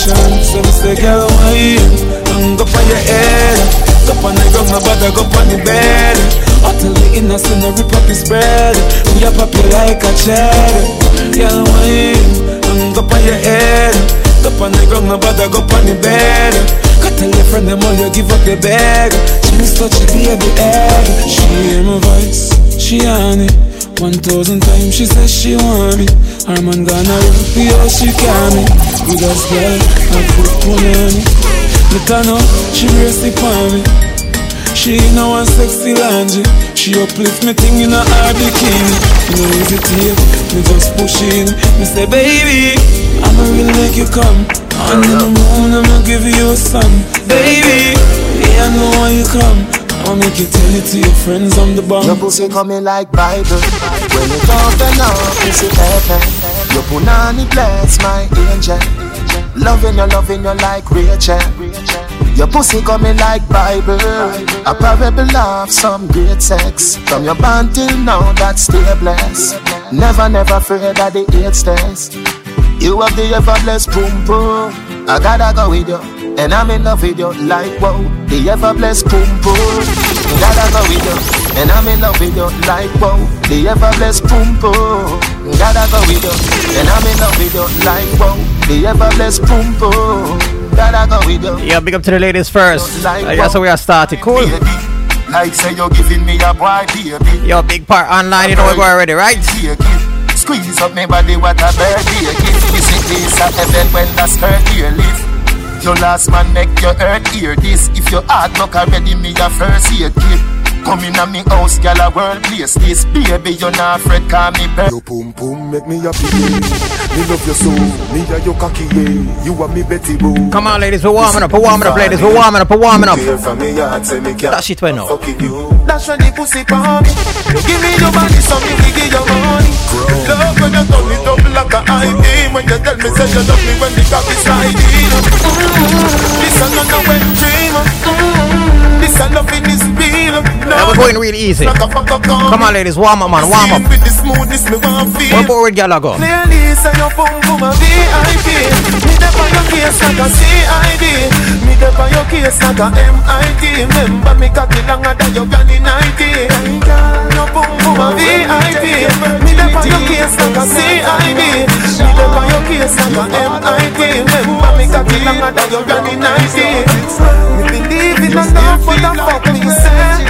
So me say, girl, wine, and go on your head. Go on the ground, my body, go on the bed. The innocent, no rip up his. We up up like a cherry. Girl, wine, and go on your head. Go on the ground, my body, go on the bed. Go tell your friend them all you give up your bag. She miss touch the baby egg. She hear my voice, she on it. One thousand times she says she want me. Her man gonna run for you, she can me. Biggest girl, I put money. Look at know, she brace it for me. She in a one sexy laundry. She uplift me thing in a hard bikini. No hesitate, me just push in. Me say, baby, I'ma really make you come. On the moon, I'ma give you a sun. Baby, yeah, I know why you come. I'ma make you tell it to your friends I'm the bomb. Your pussy coming like Bible. When you talking up, pussy heaven. Your punani bless my angel. Loving you, loving you like Rachel. Your pussy coming like Bible. A parable of some great sex. From your band till now, that's still blessed. Never, never afraid that the AIDS test. You have the ever blessed boom boom. I gotta go with you, and I'm in love with you like wow. The ever blessed boom boom. Gotta go with you, and I'm in love with you like wow. The ever blessed boom boom. Gotta go with you, and I'm in love with you like wow. The ever blessed boom boom. Gotta go with you. Yeah, big up to the ladies first. I guess we are started. Cool. Baby, like say you're giving me a boy, baby. Yo, big part online. You know we go already, right? Squeeze up my body, what a birthday gift. You see this a heaven when the skirt here lift. Your last man make your earth hear this. If your heart knock already, me a first aid kit. Come in a me house, gal a world place this. Baby, you not afraid, call me bird. Your pum pum make me happy. Me love your soul, me a your cocky yeah. You are me Betty Boo. Come on, ladies, we're warming up, we're warming up, ladies, we're warming up, we're warming up. Care from me heart, say me can't That shit went up. That's when the pussy palm give me your body, so me we give you money. Love when you turn it up like a ID. When you tell me say you love me when the cock is sliding. This a no no wet dream. This a loving is real. Yeah, we're going really easy. Come on, ladies, warm up, man, warm up. With the smoothness me want feel. Where bored girl I go? Clearly, say your boom boom a VIP. Me dey on your case like a CID. Me dey on your case like a MIT. Remember me cocky longer than your granny 90. Boom boom VIP. Me dey your case like a CID. Me dey your case like a MIT. Remember me longer than your granny 90. Me believe in love, the fuck me say.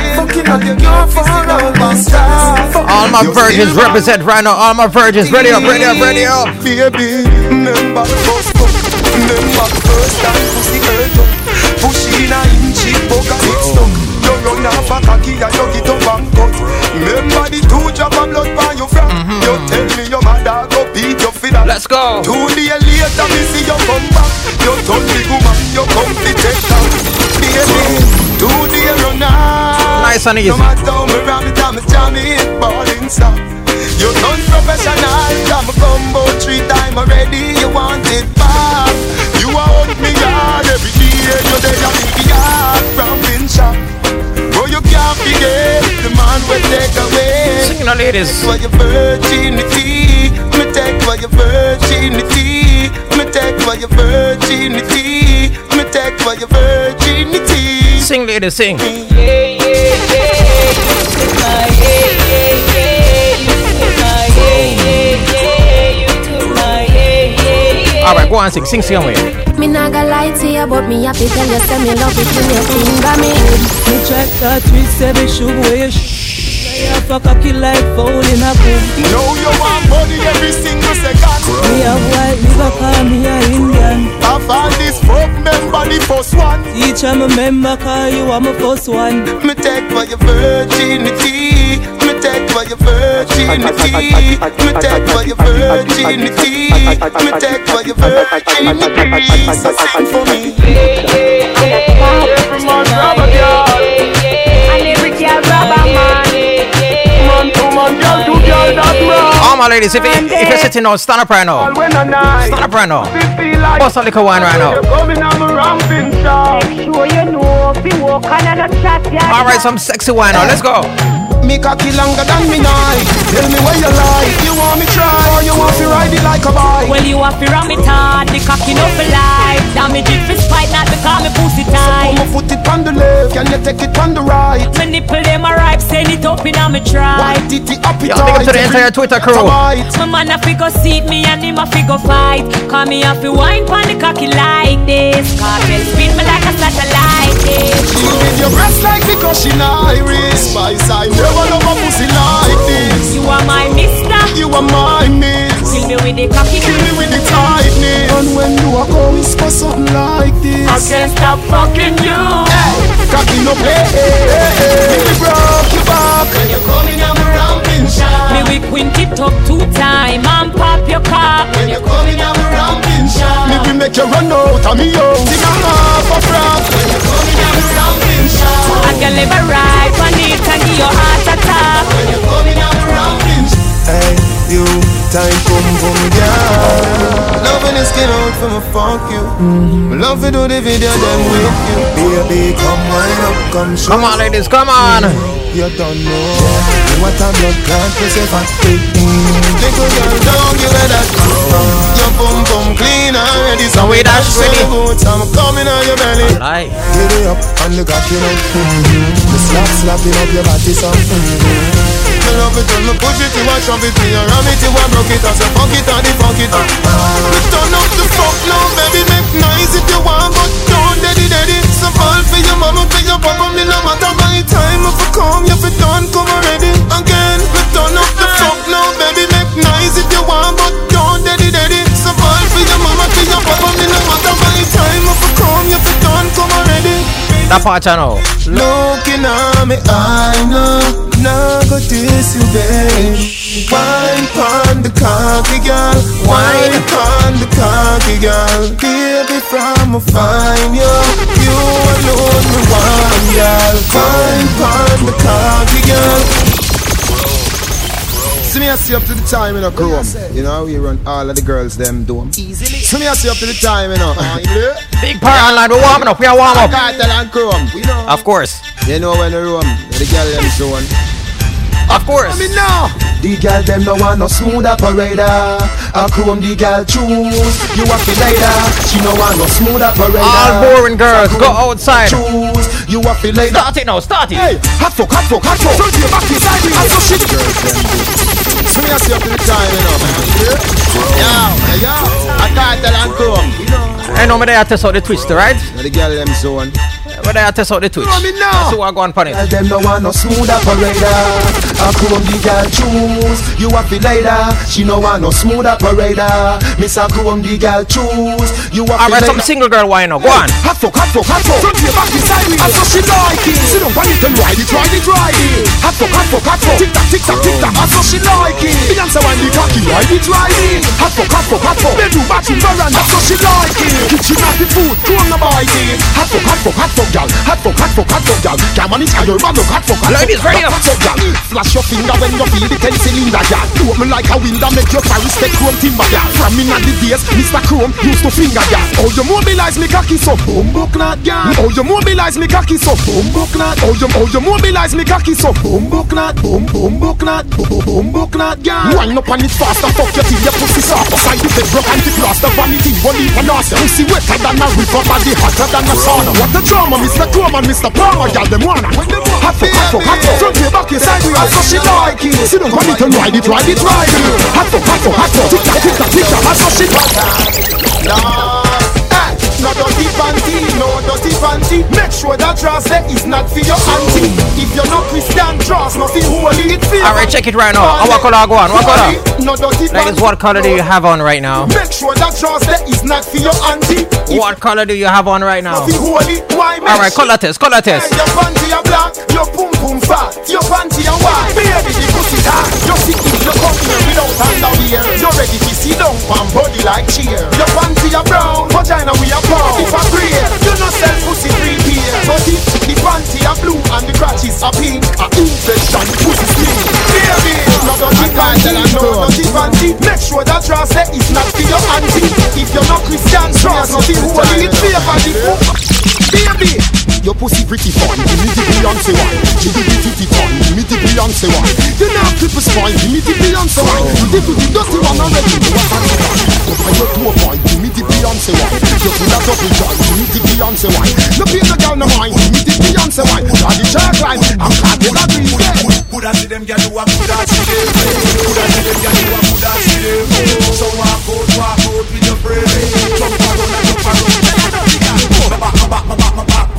All my virgins represent right now. All my virgins, ready up, ready up, ready up. Baby. Remember the two drop of blood by your from. Mm-hmm. You tell me your mother go beat your feet up. Let's go. Two days later, me see you come back. You turn the woman, you come to take down. Baby, two days run out. Nice and easy. No matter how me ram it, I'm a jam it, balling stop. You done professional, come a combo three time already. You want it back. You want me yard every day. You there, you the yard from shop. Will take ladies. Your virginity, me take your virginity. Me take your virginity. Me take your virginity. Sing, lady, sing. All right, go on, sing, sing, sing away. Me not gonna lie to you, but me happy tell you, say me love it when you finger me. Me check that twist every shoe where you sh- I fuck a kill like foul in a pool. Know you want money every single second. Me have white liver, call me a Indian. I found this folk member, the first one. Teacher, me member, call you are my first one. Me take for your virginity. Me take for your virginity. Me take for your virginity. Me take for your virginity. So sing for me. Every man grab a girl. And every girl grab a man. Man to man, girl to girl, that's right. All my ladies, if, you, if you're sitting down, stand up right now. When a night, Stand up right now. feel like Bust a little wine right now. you're coming on my ramping shop. Sure you know if you walk on a chat, yeah. All right, some sexy wine now. Let's go. Me cocky longer than me night. Tell me where you like. You want me try or you want to ride it like a bike? Well, you have to ram it hard, the cocky no life. Damage it for spite, not because me pussy Put tight. my foot it on the left, can you take it on the right? My nipple them a ripe, send it up in a me try. White titty up it Yo, big up to the entire Twitter crew. Bite. My man a fi go seat me and him a fi go fight. Call me a fi wine pon the cocky like this. Kartel spin me like a satellite dish. You with your breast like the cushion iris. Spice, I never love a pussy like this. You are my mister. You are my miss. Kill me with the cocky. Kill me with the tightness. And when you are come, whisper something like this. I can't stop fucking you. Hey, cocky no play. Hey, hey, hey. Me broke your back. When you're coming, I'm a ramping shot. Me we quint it up two time and pop your cock. When you're coming, I'm a ramping shot. Me we make you run out of me out. Sing a half a frog. When you're coming, I'm a ramping shot. I can live a ride on it and give your heart attack. When you're coming, I'm a ramping shot. Hey, you, time come for me, girl. Loving the skin out for me, fuck you. Me love to do the video, then with you. Baby, come wind up, come show. Come on, ladies, come on. You don't know what a blood clot is if I take Little girl, don't give it that Your bum bum clean already So we dash so ready. I'm coming on your belly Lie. Get it up and the cock you know mm-hmm. The slap slapping up your body so mm-hmm. Me love it when me push it, you a shove it, me a ram it, you a broke it, I say fuck it, and the fuck it. Me turn up the fuck now, baby, make noise if you want, but don't daddy daddy. So fall for your mama, for your papa, me no matter my time if I come, you fi done, come already. Again, me turn up the fuck now, baby, make noise if you want, but don't daddy daddy. So fall for your mama, for your papa, me no matter my time if I come, you fi done, come already. That part I know. Looking at me, I know Now go diss you, babe Wine pon the cocky girl Wine pon the cocky girl. Baby from a fine yo. You alone me one girl. Wine pon the cocky girl See me I see up to the time in a chrome You know we run all of the girls them do dome See me I see up to the time you know Big part online. We're warming up. We are warm up. Kartel and chrome um. We know Of course. you know when the room, the girl them zone. Of course. Let me know. The girl them no want no smooth operator. I chrome um, the girl choose. You a fi later. She no want no smooth operator. All boring girls, go um, outside. Choose. You a fi later. Start it now. Start it. Hey, hot fuck, hot fuck, hot fuck. Turn to your back inside me. Hot shit. Girls them do. So me a see up to the time, you know. Yo, yo, I Kartel and chrome. I know me there test out the twister, right? Now the girl them zone. Me there test out the twitch. Know me now. So I go on pon it. Girl them no want no smooth operator. I chrome the girl choose. You a fi later. She no want no smooth operator. Miss a chrome the girl choose. You a fi Alright, some single girl wine now. Go on. Hot fuck, hot fuck, hot fuck. Front to your back inside me. I saw she like it. Sit down on it and ride it, ride it, ride it. Hot fuck, hot fuck, hot fuck. Tick tock, tick tock, tick tock. I saw she like it. Me dance around the cocky, ride it, ride it. Hot fuck, hot fuck, hot fuck. Bedroom, bathroom, veranda. I saw she like it. Kitchen at the food, come on bite it. Hot fuck, hot fuck, hot fuck, gal. Hot fuck, hot fuck, hot fuck, gal. Can't manage how your man look hot fuck, hot fuck. Ladies, ready up. Hot fuck, gal. Flash your finger when you feel the ten cylinder, gal. Do me like a window, make your fire respect chrome timber, gal. From in the days, Mr. Chrome used to finger, gal. Oh, you mobilize me cocky so boom book not, gal. Oh, you mobilize me cocky so boom book not. Oh you, oh you mobilize me cocky so boom book not, boom boom book not, boom boom book not, girl. Wind up on it fast and fuck your till your pussy soft. Side the broke and the plaster vanity. One leave and ass. Pussy wetter than a river, body hotter than a sauna. What the drama, Mr. Chrome and Mr. Palmer, girl them wanna. Hot for, hot for, hot for. Front back way, side way, so she like it. Sit down on it and ride it, ride it, ride it. Hot for, hot for, hot for. Tick tock, tick tock, tick tock, so she like it. No dirty panty, no dirty panty Make sure that dress there is not for your auntie If you're not Christian, dress nothing holy It's for Alright, check it right now. Oh, what color go on? What color? No dirty Ladies, what color do you have on right now? Make sure that dress there is not for your auntie If What color do you have on right now? nothing holy, why Alright, color test, color test. Your panty are black, your pum pum fat Your panty are white, baby the pussy tight Your sick if you come here without underwear You're ready to sit down and body like cheer Your panty are brown, vagina we are pound If I no sell pussy free beer But if the panty are blue and the crotches are pink. A infection, pussy stink Baby, no dirty panty, no dirty panty Make sure that dress there is not for your auntie. If you're not Christian, dress nothing holy favor the Baby, your pussy pretty fun, give me the Beyonce one. Give me the titty fun, give me the Beyonce one. You know people spine, give me the Beyonce one. You did the dirty one already, you want to know. And you to a point, give me the Beyonce one. You pull a double joint, give me the Beyonce one. No pay no girl no mind, give me the Beyonce one. Now the shark line, I'm can't get a breeze. Coulda see them gyal do a coulda see them. Coulda see them gyal do a coulda see them. So walk out, walk out with your friend. Jump around and jump around. My back, my back,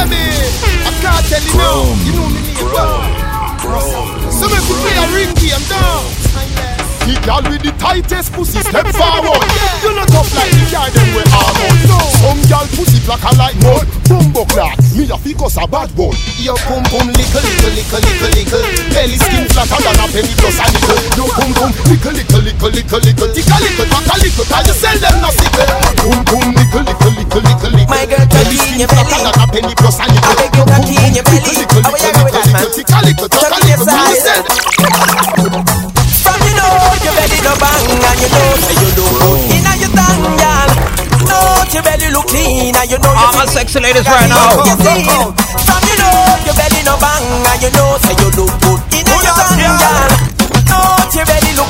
Baby, I can't tell you now. You know me name well So make we play a ring game down The girl with the tightest pussy step forward You not tough like the guy them we almost no Some girl pussy black a like mud Bumbo clock, me a fi cause a bad boy Your pum pum lickle lickle lickle lickle lickle Belly skin flatter than a penny plus a nickel Your pum pum lickle lickle lickle lickle lickle Tick a lickle, tack a lickle, cause you sell them no sickle Pum pum lickle lickle lickle lickle lickle My girl, Belly cocky in skin your flatter belly. than a penny plus a nickel I beg you, cocky in your belly. Lickle How lickle you go with that, man? lickle Tick a lickle, tack a Cocky cause you sell From you know say you look good oh. inna your tongue, girl. Your belly look clean and you know All you my sexy ladies right now. you seen. From you know your belly no bang and you know say you look good inna your tongue, girl.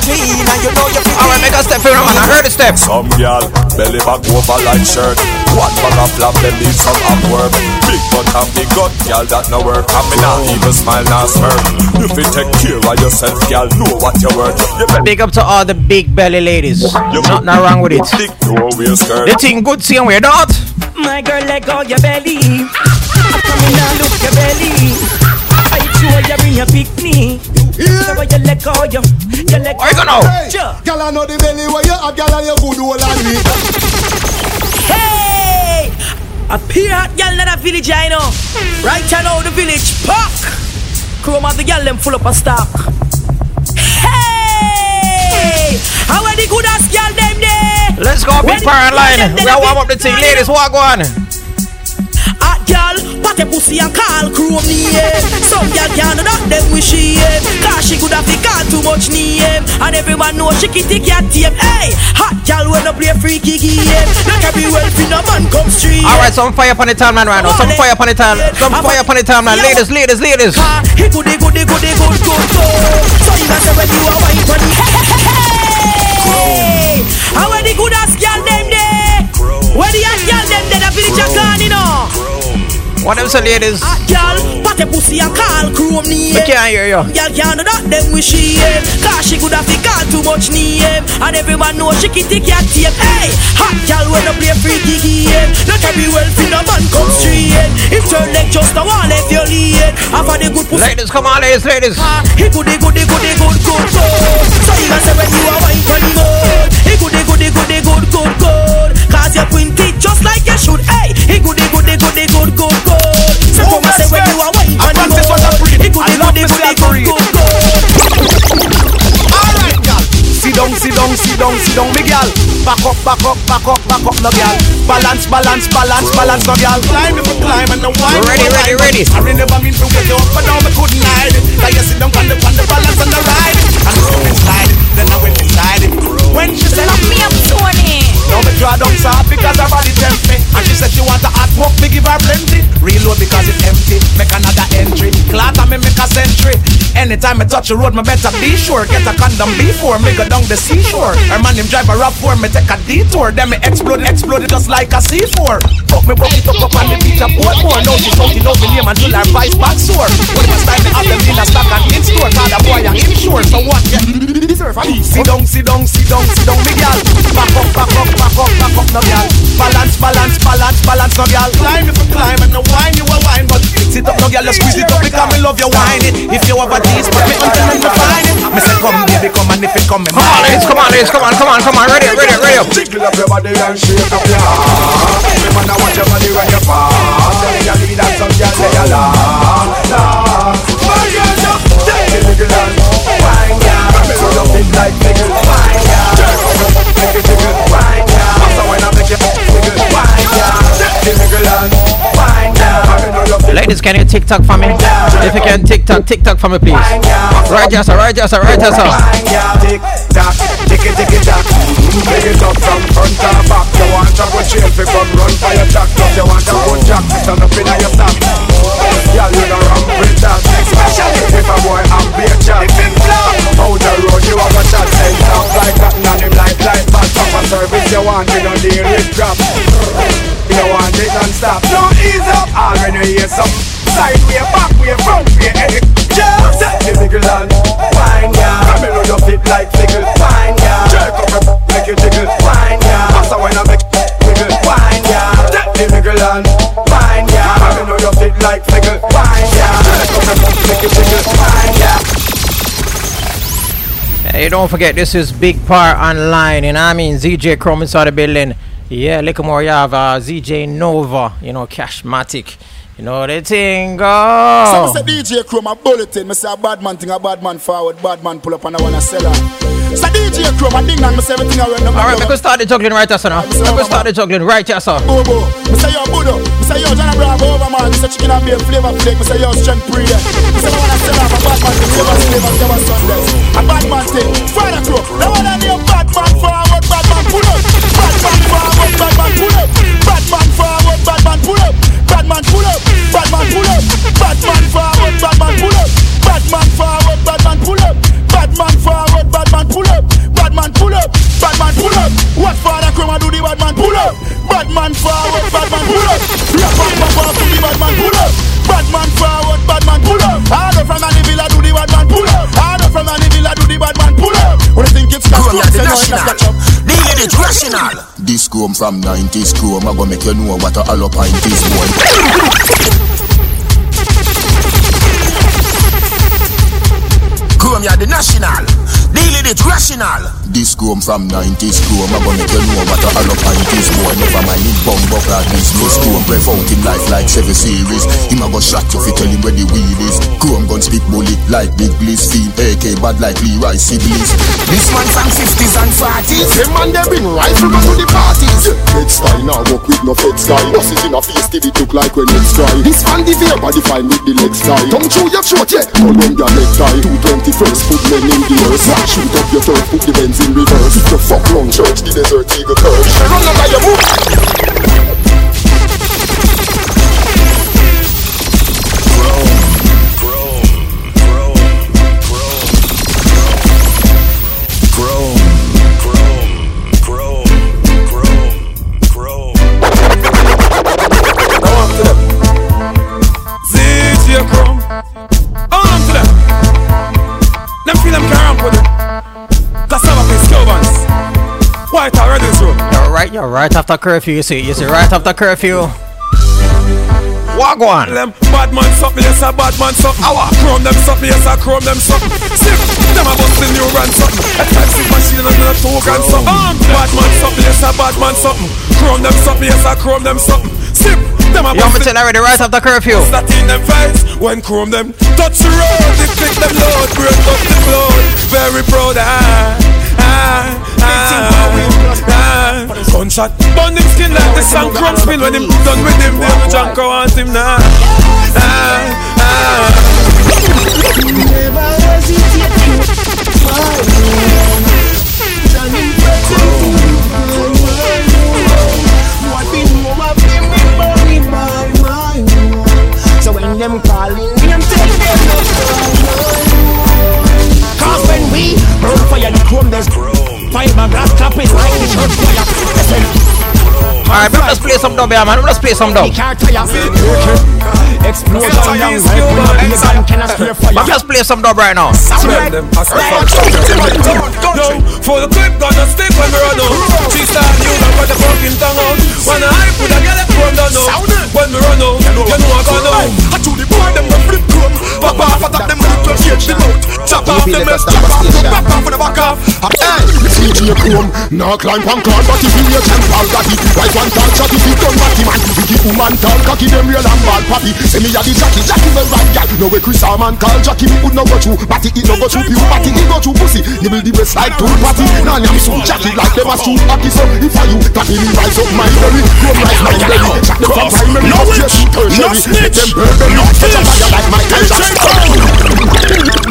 Clean and you know you Alright, make a step for man. I heard a step. Some girl, belly back over like shirt. One bag of flap, them need some up work. Big butt and big gut, girl, that no work. And me not even smile, not smirk. You fit take care of yourself, girl, know what you're worth. You better Big up to all the big belly ladies. You're Not, not wrong with it. Dick, no wear skirt. The thing good seeing we're not. My girl, let go your belly. Come in and look your belly. I sure you bring your So you let go your, you let go. Go now? Sure. Girl, I know the belly where you have, girl, and you good all on me. Hey! A pure hot gal in the village, I know. Right now, the village park. Chrome of the gal, them full up of stock. Hey! How are the good ass gal, them there? Let's go, big parent line. We are warm up the team, Ladies, what go on? Hot gal, pat a pussy and call chrome name. Some gal can't know that them wish she aim. Cause she could have to call too much name. And everyone know she can take your team. Hey! Hot gal when I play freaky game. Not every wealthy no man come straight. Alright, some fire upon the timeline right now. Some fire upon the time. Some fire upon the timeline. Ladies, ladies, ladies. Ah, he goody goody goody good good good. So you gonna when you are white on the hey, how are the good ass girl them there? Where the ass girl them there? The village a gone, you know. What them say, Hot a pussy and call chrome name. We can't hear you. Girl can't know that them wish she aim Cause she could have to call too much name And everyone know she can take your tape Hey, hot girl when I play freaky game Not every wealthy no man come straight If turn leg just a wall if you lead Half of the good pussy Ladies, come on, ladies, ladies. Ah, he goody goody goody good good good. So you gonna say when you are wine for the mood. He goody goody goody good good good. Cause you print it just like you should. Hey, he goody goody goody good good good. When you All right, girl. Sit down, sit down, sit down, sit down, me girl. Back up, back up, back up, back up, no girl. Balance, balance, balance, balance, no girl. Climb if you climb and now wine. Ready, ready, ready. I remember never mean to get up, but now I couldn't hide it. Now you sit down the, the balance and the ride. And so inside, then I went inside it. When she said, Lock me up, Tony now me draw down soft because her body tempt me. And she said she want a hot walk, me give her plenty. Reload because it's empty, make another entry. And me make a century Anytime I touch the road, me better be sure. Get a condom before me go down the seashore. Her man him drive a rough for me take a detour. Then me explode, explode it just like a C4 Fuck me, broke it up up on the beach of Portmore Now she shouting out me name until her vice back sore. When my style me have them in a stock and in store. Cause the boy a insure, so what? Yeah. Deserve a me Sit down, sit down, sit down, sit down, me gal. Back up, back up, back up, back up, no gal. Balance, balance, balance, balance, no gal. Climb if you climb and no wine, you a wine But sit up, no gal, just squeeze it up because me love you wine If you have a tease, but me until me find Me say come, baby, come and if it come, me Come on, ladies, come on, ladies, come on, come on, come on. Ready ready up, ready. Jiggle up your body and shake up your heart. Me man, I want your body when you fall. Tell me you need that some gal, say you la, la love your fit Ladies, can you TikTok for me? If you can TikTok, TikTok for me, please. Right, yes, sir, right, yes, sir, right, yes, sir. Wine, gal Tick, tock, tick it, tick it, tock Make it up from front to back. You want a good shape, fi come run for your jack up You want a good jack, turn up inna your sock Girl, you the rum with that. Especially if a boy am be a chat Out the road, you have a shot Send off like cotton and him like light Bad proper service, you want it, don't deal with crap You want it non-stop Don't ease up, already hear some. Side way, back way, front way, hey Just set. The niggle and wine, yeah. Come here, you fit like fickle, wine, yeah. Jerk up your make you jiggle, wine, yeah. Pass a wine and make wiggle, wine, yeah. Set. The niggle and wine, yeah. Come here, you fit like fickle, wine, yeah. Jerk up your make you jiggle, wine, yeah. Hey, don't forget, this is Big Par Online, and I mean? ZJ Chrome inside the building. Yeah, little more, you have uh, ZJ Nova, you know, Cashmatic. You know the thing, So go. me say DJ Chrome a bulletin. Me say a bad man thing, a bad man forward, bad man pull up and I wanna sell her. So DJ Chrome a ding and me say everything around them. Alright, we can start the juggling right here, sir. We can start the juggling right here, sir. Bobo, me say yo Budo, say yo Johnny Bravo over man, say chicken and beer flavor flake, say yo strength pre Me say I wanna sell off a bad man thing, flavor flavor never. A bad man thing, Friday Crow, the one I name bad man forward, bad man pull up. Bad man forward, bad man pull up. Bad man forward, bad man pull up. Bad man pull up, bad man pull up. Bad man forward, bad man pull up. Bad man forward, bad man pull up. Bad man forward, bad man pull up. Bad man pull up, bad man pull up. What father and do the bad man pull up? Bad man forward, bad man pull up. Rap rap up, do the bad man pull up. Bad man forward, bad man pull up. Harder from the villa, do the bad man pull up. Harder from the villa, do the bad man pull up. When you think it's got to yeah, the say no, it's national. got up. This chrome from 90s chrome. I go make you know what a hollow pint is, boy. Chrome, yeah, the national. Deal it rational. This chrome from 90s chrome. I go make you know what a hollow pint is, boy. Never mind it, bumbo clad business. Chrome play out in life like seven series. Him a go shot you fi tell him where the wheel is. Chrome gun speak bullet like big bliss. Fiend AK bad like Leroy Sibbles. This man from 50s and 40s. Them man they bring rifle man to the parties. Head style now work with no fed style. Bosses in a face till it look like when it's dry. This fan the veer body fine with the leg style. Tongue through your throat, yeah. Columbia necktie. 221st put men in the earth. Shoot up your turf, put the Benz in reverse. You fuck long church, the desert eagle curve. Run over your move. White already through. You're right, you're right after curfew, you see. You see, right after curfew. Wagwan. Them bad man something, yes a bad man something. Awa. Chrome them something, yes a chrome them something. Sip. Them a bust the new run something. A taxi machine and a two gun something. Bad man something, yes a bad man something. Chrome them something, yes a chrome them something. Sip. Them a You want me bust to tell already right after curfew? that in them face when chrome them touch the road, they pick ah. Burn him skin like the song crumb spin when him done with him. Then the junker want him now. Ah, ah. Never hesitate to find Johnny What we know of them, we burning by my wall. So when them calling me, I'm telling them Cause when we burn fire, the chrome there's fiberglass clapping like the church choir. Listen. Alright, let's play some dub here, man. Let's play some dub. Explosion But let's play some dub right now. Yo, for the clip gonna stick when we run out. She start you and put the fucking tongue out. When I hype with a girl, it from down now. When we run out, you know I gone out. I to the boy them we flip chrome. Pop off, attack them with the shit the mouth. Chop off them, let's chop off, pop off for the back off. Hey, CJ Chrome, now climb on cloud, but if you hear Jean Paul got it, one talk shot if you done what man. Wicked woman talk cocky them real and bad papi. Say me a the Jackie, Jackie the right gal. No way Chris Harman call Jackie me would no go through. Batty it no go through you, batty it go through pussy. You will the best like two party. Now I'm so Jackie like them a shoot hockey. So if I you, that me rise up my belly, come rise my belly. Jack them from primary, no yes, tertiary. Make them touch a fire like Michael Jackson.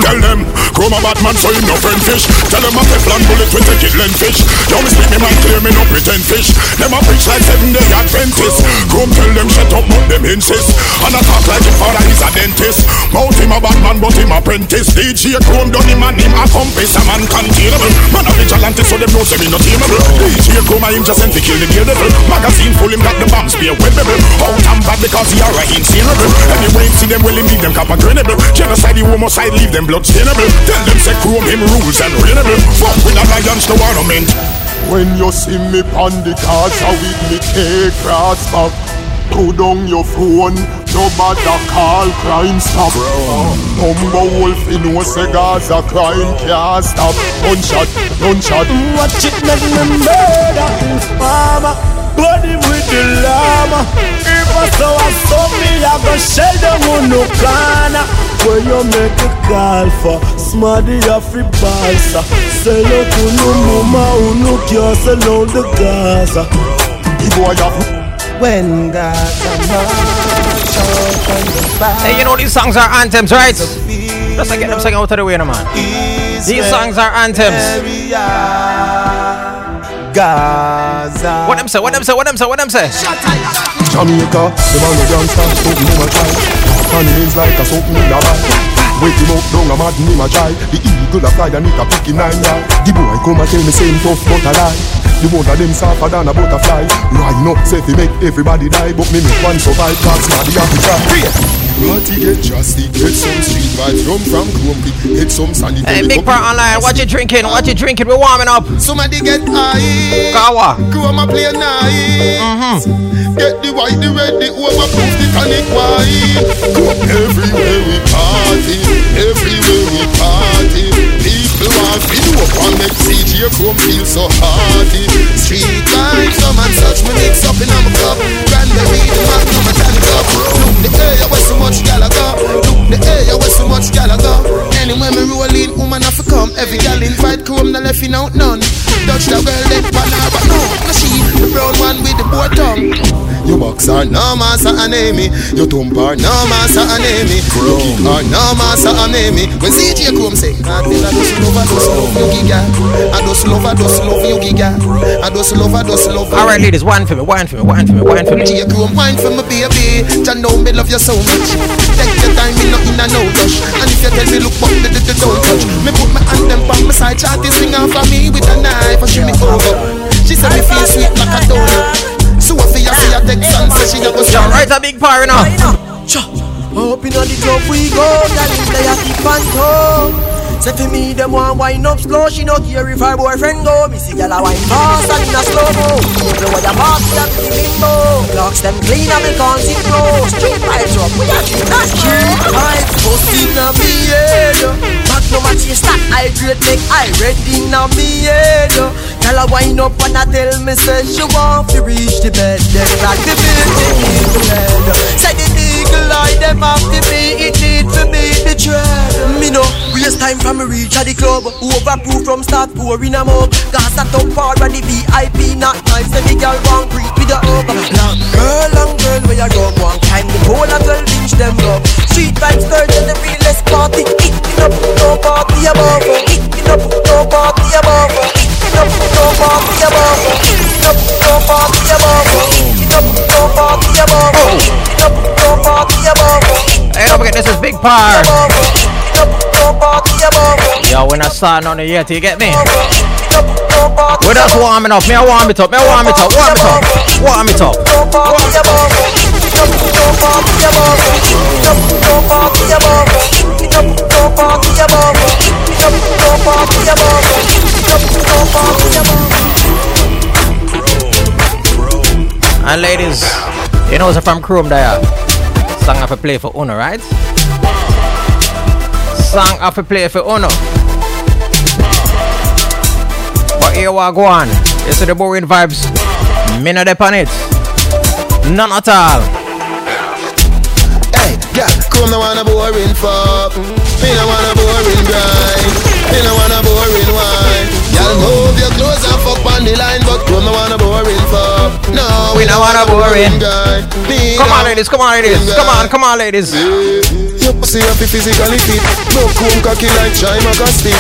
Tell them, Chroma Batman so him no friend fish. Tell them I a Teflon bullet with a kid lens fish. Yo, me speak me mind clear, me no pretend fish. Them a preach like seven day Adventist. Chrome tell them shut up, but them insist. And I talk like his father is a dentist. Mount him a Batman, but him apprentice. DJ Chrome done him and him a compass. A man containable. Man a vigilante, so them know say me no tameable. DJ Chrome a him just sent to kill the devil. Magazine full him got the bombs be a webbable. Out and bad because he are a incinerable. Anyway, see them well him leave them a grenable. Genocide, the homicide, leave them blood stainable. Tell them say Chrome him rules and renable. Fuck with alliance to ornament. When you see me pon the casa with me cake cross back Put down your phone, no bother call crime stop Number wolf in no cigars a crime can't stop Gunshot, gunshot Watch it make me murder Mama, body with the llama If I saw me, I go shell them on no corner Where you make a call for Smarty Afri Balsa Sell out to no mama who no care sell out the Gaza boy When Gaza march out on the back Hey, you know these songs are anthems, right? Let's get them singing out of the way, no, man. These songs are anthems. Gaza What them say? What them say? What them say? What them say? Jamaica, the man no gangsta, something him a try And names like a something in a buy Wake him up, down a mad him a try The eagle a fly and it a pick him nine yard The boy come and tell me same tough but a lie The one of them softer than a butterfly Line up, say fi make everybody die But me make one survive, cause smarty have to try Party get drastic, get some hmm. street vibes Rum from Crumpy, get some sandy Hey, big part online. What you drinking? What you drinking? We're warming up. Somebody get high. Kawa. Chroma play nice. Mm-hmm. Get the white, the red, the overproof, the tonic white. Everywhere we party, everywhere we party. People want to do up and make CJ Chrome feel so hearty. Street vibes, some and such, me mix up in a cup. Cranberry, the man, magnum, a tan cup. Look the air where so much gal go. Look the air where so much gal go. Anywhere me roll in, woman have to come. Every gal invite Chrome, no left in out none. Touch the girl, then pan her, but no, no she. The brown one with the boy tongue. Your boxer, no massa anemi. Your thumper, no massa anemi. Your kicker, no massa anemi. When CJ Chrome say, I I just love, I just love you, giga. I just love, I just love you, giga. I just love, I just love you. All right, ladies, wine for me, wine for me, wine for me, wine for me. CJ Chrome, wine for me, baby. Jah know me love you so much. Take your time, me not in a no rush. And if you tell me look back, the, the, the don't touch. Me put my hand them on my side, chat this thing off for me with a knife and she me over. She said me feel sweet like a donut. So if you see a text and she a go Yo, right a big par now. Up in the club we go, girl in play a keep and go. Say for me, them want wine up slow. She no care if her boyfriend go. Me see gyal a wine fast and in a slow mo. People where you party and the limbo. Clocks them clean and me can't see flow. Street vibes up, we are keep that Street vibes bust inna me head. Magnum a chase that I great make I red inna me head. Gyal a wine up and a tell me say she want to reach the bed. Then like the building in the bed. Say the eagle eye them have to be it need for me the tread. Me no waste time from me reach at the club. Overproof from start pouring a mug. Gas a top part of the VIP, not nice. Every girl want creep with a hug. Long girl, long girl, where you go? One time the whole of 12 inch them love. Street vibes sturgeon, the realest party. Me up, no party above. Me up, no party above. It up. It up. It up. It up. Hey, don't forget this is Big Par. Yo, we're not starting on it yet, you get me? We're just warming up. Me, I warm it up. Me, I warm it up. Warm it up. Warm it up. And ladies, you know it's from Chrome there. Song I play for Uno, right? Song to play for Uno. But here we go on. See the boring vibes. Me not dep on it. None at all. Yeah, come no wanna boring fuck. Me no wanna boring grind. Me no wanna boring wine. Y'all move your clothes and fuck on the line, but come no wanna boring fuck. No, We don't wanna boring. grind. Come on, ladies. Come on, ladies. Come on, come on, ladies. Your pussy happy physically fit No comb cocky like China stick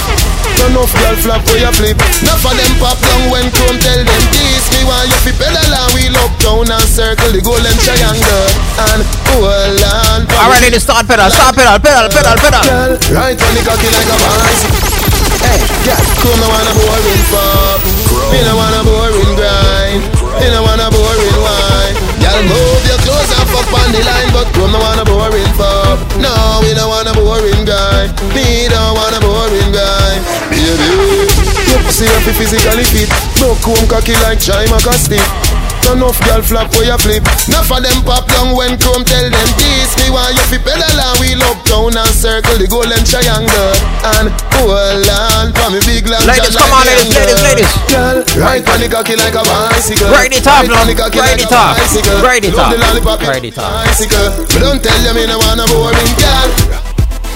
No enough girl flap where you flip. Enough of them pop down when tell them this. Me want you fi pedal and wheel up down and circle the golden triangle. And hold on. Alright, ladies, start pedal, start pedal, pedal, pedal, pedal. Girl, right on the cocky like a bicycle Hey, girl, come no wanna boring pop. Me no wanna boring grind. Me no wanna boring wine. Girl, move your clothes and fuck on the line But come no wanna boring pop. No, we don't wanna boring guy Me don't wanna boring guy Baby Your pussy have to physically fit. No comb cocky like China stick no enough girl flap where you flip. Enough of them pop down when chrome tell them this. Me want you fi pedal and wheel up down and circle the golden triangle. And hold on for me big long Ladies, come on, ladies, ladies, ladies. Girl, ride on the cocky like a bicycle. Ride it up, love. Ride it up. Ride it up. Ride it up. bicycle. But don't tell you me no wanna boring girl.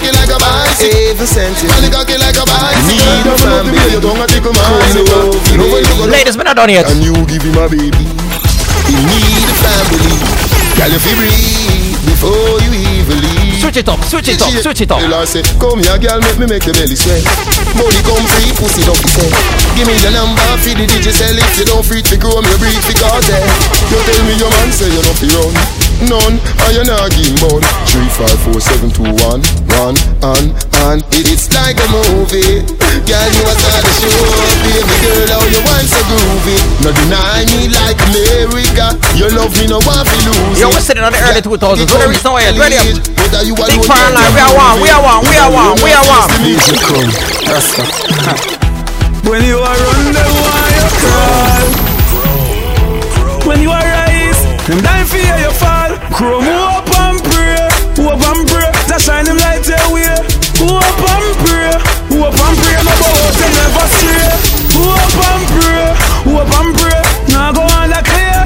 Like a bicycle Even sensitive On the cocky like a bicycle Need a family You don't tickle my bicycle You know when you go Ladies, we're not done yet. And you give him a baby He need a family Girl, you feel breathe Before you even leave Switch it up, switch it up, switch it up. The Lord say, come here, girl, make me make your belly sweat. Body come free, pussy don't be set. Give me your number, feed the digicel. If you don't free to grow, me breathe for cartel. You tell me your man say you don't fi run. None, and you not give him bun. Three, five, four, seven, two, one, one, and, and. It's like a movie. Girl, you a star the show. Baby girl, how you want so groovy. No deny me like America. You love me, no want to lose Yo, we're sitting on the early 2000s. What are we now yet? Ready up. Whether you Big Fire Line, we are one, we are one, we are one, we are one. When you are run, them why you crawl. When you are rise, them dying for you fall. Chrome up and pray, up and pray. Just shine them light your way. Up and pray, up. No out and never stray. Up and pray, up and pray. Now go on the clear.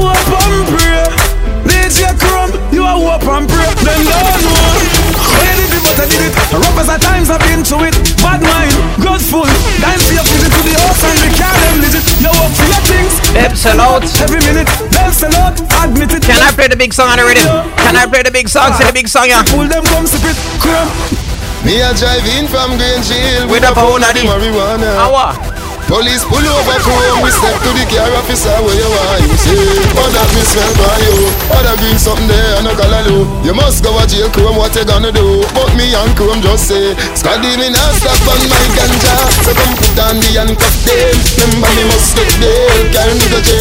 Up and pray. DJ Chrome, you are up and pray. Then don't know. You did it, but I did it. Rappers at times I've been to it. Bad mind, Godful. Dime for your visit to the house and we can't them visit. You work for your things. Them sell out. Every minute, them sell out. Admit it. Can I play the big song on the rhythm? Can I play the big song? Say the big song, yeah. Pull them, come sip it. Chrome. Me a drive in from Grange Hill With a pound of the marijuana. Hour. Police pull over chrome, we step to the car officer where you are. You say, what that me smell by you? What that green something there and a color do? You must go a jail chrome, what you gonna do? But me and chrome just say, Scotty me not stop on my ganja. So come put on the handcuff them. Remember me must get there. Carry me to jail,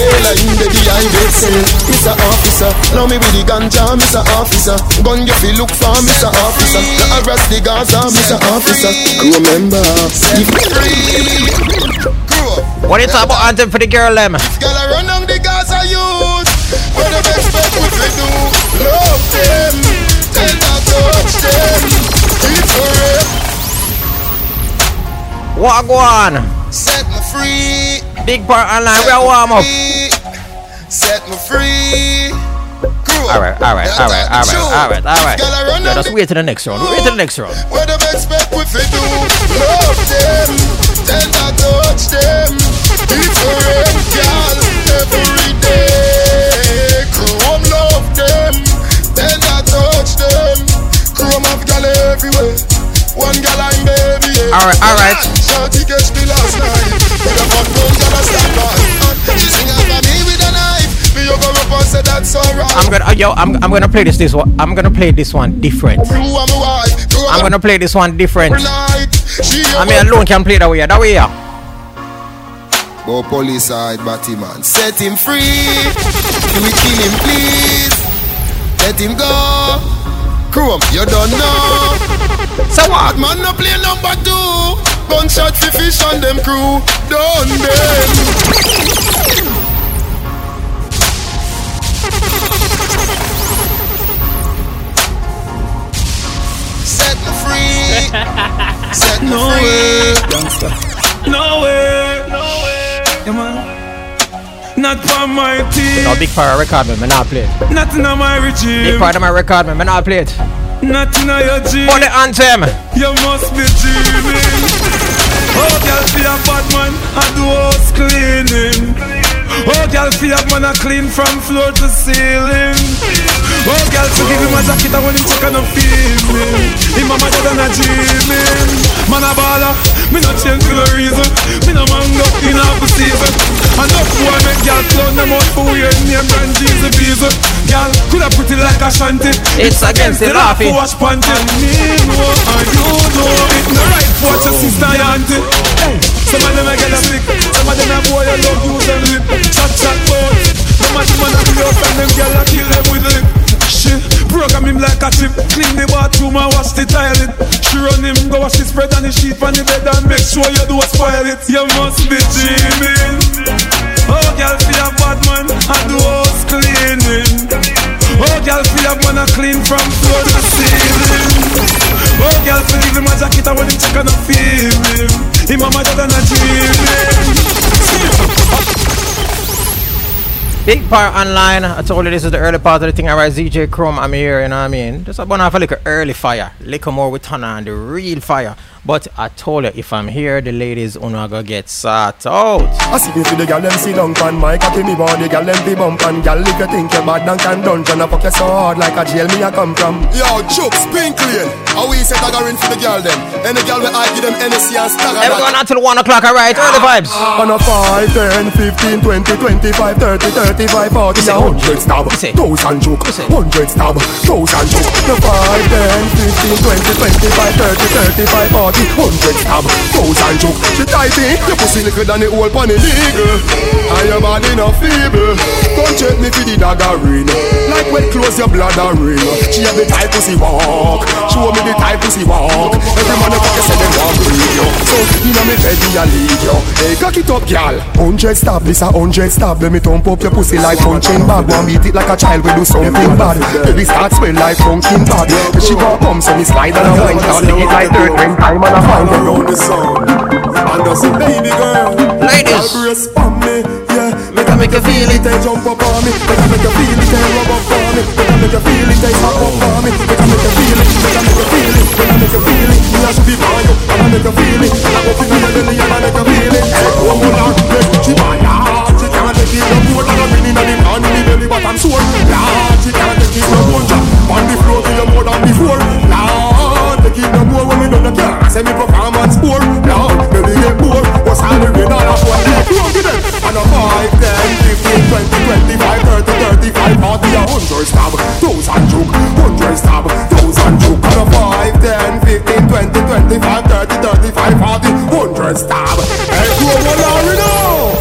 Officer, love me with the ganja, Mr. Officer. Gun you feel look for Mr. Officer. Not arrest the Gaza, Mr. Officer. Remember, if What you talk about anthem for the girl them? Girl, I run down the Gaza youth. What the best fuck we fi do? Love them, tell not touch them. It's forever. What go on? Set me free. Big part online, we are warm up. Set me free. All right, all right, all right, all right, all right, all right. I Yeah, just wait to the next round. Wait to the next round. What them expect we fi do? Love them, then I touch them. Different girl every day. Chrome love them, then I touch them. Chrome have girl everywhere. One girl I'm baby. Yeah. All right, all right. Shorty catch me last night. With a hot gun, girl I stand by. She sing after me with a knife. Me you go up and say that's alright. I'm gonna, uh, yo, I'm, I'm gonna play this, this one. I'm gonna play this one different. Crew and my wife. Crew I'm gonna play this one different. I mean, alone can play that way. That way, yeah. Go police side, batty man. Set him free. Can we kill him, please? Let him go. Chrome, you don't know. So what? Man, no play number two. Gunshot fi fish on them crew. Done them. Free. Set me No free. way. No way, no way. Yeah, man. Not for my team. No, big part of my record, man. Me not play it. Not in my regime. Big part of my record, man. Me not play it. Not in your dream. For the anthem. You must be dreaming. Oh, girl, feel a bad man. I do house cleaning. Oh, girl, feel a man a clean from floor to ceiling. Oh, girl, so give him a jacket and when him check and no feel me. Him mama dead and a dreaming. Man a baller, me no change for no reason. Me no mango in half the season. Enough boy make girl clown them out for weird name brand Jeezy Beezy. Girl, coulda pretty like a shanty. It's against the law for wash panty. And me know and you know it no right for your sister and auntie. Hey, some of them a get a sick, some of them a boy a love use them lip. Chat chat bout. Some of them a do your friend them girl a kill them with lip. She program him like a chip, clean the bathroom and wash the toilet. She run him go wash the spread and the sheet on the bed and make sure you do spoil it. You must be dreaming. Oh, girl, feel a bad man, I do house cleaning. Oh, girl, feel a man a clean from floor to ceiling. Oh, girl, feel give him a jacket and when him check and a feel him. Him mama just and a dreaming. Big part online. I told you this is the early part of the thing. Alright, ZJ Chrome, I'm here, you know what I mean? Just a burn off a little early fire. Little more with turn on the real fire. But I told you, if I'm here, the ladies are gonna get sat out. I see me for the gal them sit down pan my cocky me body gal them be bump and gal if you think you bad and can dungeon I fuck you so hard like a jail me I come from Yo, Chooks, pink clean. How we set a in for the girl them? Any girl we I give them NSC and stagger Hey, we're until 1 o'clock, alright? Early vibes. On a 5, 10, 15, 20, 25, 30, 35, 40, a hundred stab, thousand joke, hundred stab, thousand joke. The 5, 10, 15, 20, 25, 30, 35, 40, hundred stab, thousand joke. She tight your pussy liquor than the old pan illegal, and your body not feeble. Come check me for the dagger ring, like when close your bladder ring. She have the type pussy walk, show me the type pussy walk. Every man a fucker say them want breed you, so inna me bed me a lead you. Hey, cock it up, gal. Hundred stab, this a hundred stab. Let me thump up your pussy like punching bag. One beat it like a child, we do something bad. Baby start smell like pumpkin bag. When she gon' come, so me slide and I wine down. Lick it like dirt when time and I find it round the sun. And I say, baby girl, ladies, brace on me, yeah. Make I make you feel it, they jump up on me. Make I make you feel it, they rub up on me. Make I make you feel it, they hop up on me. Make I make you feel it, make I make you feel it, make I make you feel it. Me I should be by you, and I make you feel it. And I go feel your belly, and I make you feel it. Hey, oh, hold on, hey, she my heart, she can't take it no more. And I'm feeling on the man in the belly, but I'm sore. Lord, she can't take it no more. Drop on the floor, feel more than before. Lord, take it no more when me done the car. Say me performance poor. Lord, 20, 25, 30, 35, 40, a hundred stab, thousand joke, hundred stab, thousand joke. And a 5, 10, 15, 20, 25, 30, 35, 40, hundred stab. Hey, go on, Larry, now.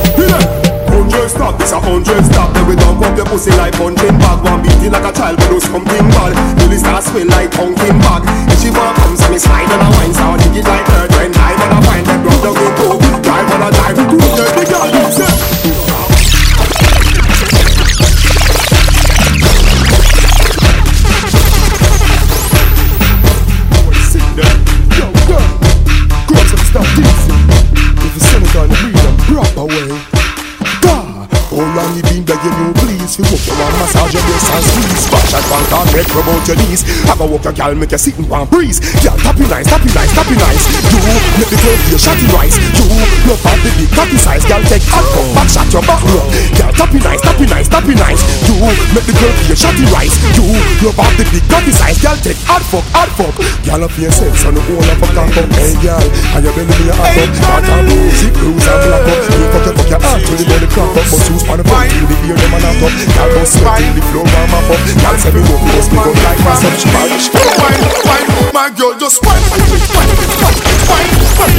Stab, this a hundred stab. Then we dump up your pussy like punching bag. One beat it like a child, we do something bad. Billy start swell like pumpkin bag. If she want come, so me slide on a wine sound. It like dirt when time and I find them rub down the toe. Drive on a dive, it, the girl, go for one massage your and knees. I go walk a gal, make you sit in palm breeze. Gal, tap you nice, tap you nice, tap you nice. You make the girl feel shotty rice. You love out the big cocky size. Gal, take hot come back, shot your back rub. Gal, tap you nice, tap you nice, tap you nice. You make the girl feel shotty rice. You love out the big cocky size. Gal, take hot fuck, hot fuck. Gal, up your sense on the whole of a cock up. Hey, gal, and your belly me a hot up. Hot and boozy, blues and black up. You fuck your fuck your heart till the belly crack up. But shoes on the front, till the ear them a knock up. Gal, go sweat till the floor warm up up. Gal, say me walk, must be good like myself. She Spanish. Wine, wine, my girl, just wine, wine, wine, wine, wine, wine,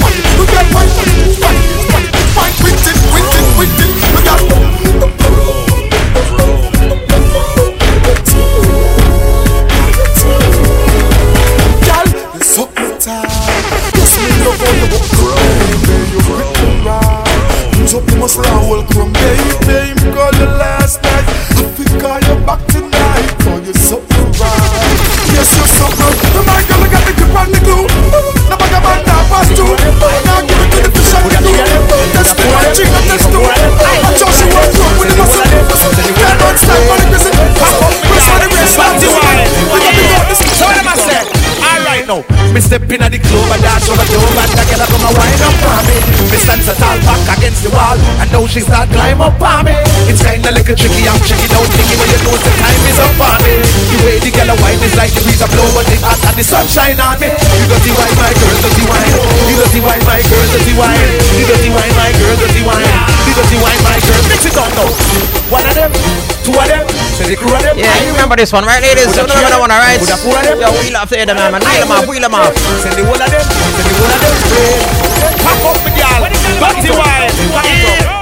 wine, got wine, wine, wine, wine. With it, with it, with it. You got. Girl, you suck me tight. Yes, me love how you. Baby, you Use up you must roll come baby. Me call last night. I think call you back tonight. For you me right. Yes, you suck me. The my girl, I got the grip on the glue. No bag of man now pass through. Now, me step in at the club and dance over the and the girl come a wine up on me. Me stand so tall back against the wall and now she start climb up on me. It's kinda like a tricky, I'm checking out thinking when you know the time is up on me. The way the girl a wine is like the breeze a blow but the hot and the sunshine on me. You dirty wine, my girl, dirty wine. You dirty wine, my girl, dirty wine. You dirty wine, my girl, dirty wine. You dirty wine, my girl. Mix it up now. One of them, two of them, say the crew of them. Yeah, you remember this one, right, ladies? You remember that one, alright? Would have four of them. Yo, wheel man. Wheel them off, wheel them off. Send the whole of them, send the whole of them. Pop up the girl, dirty wine.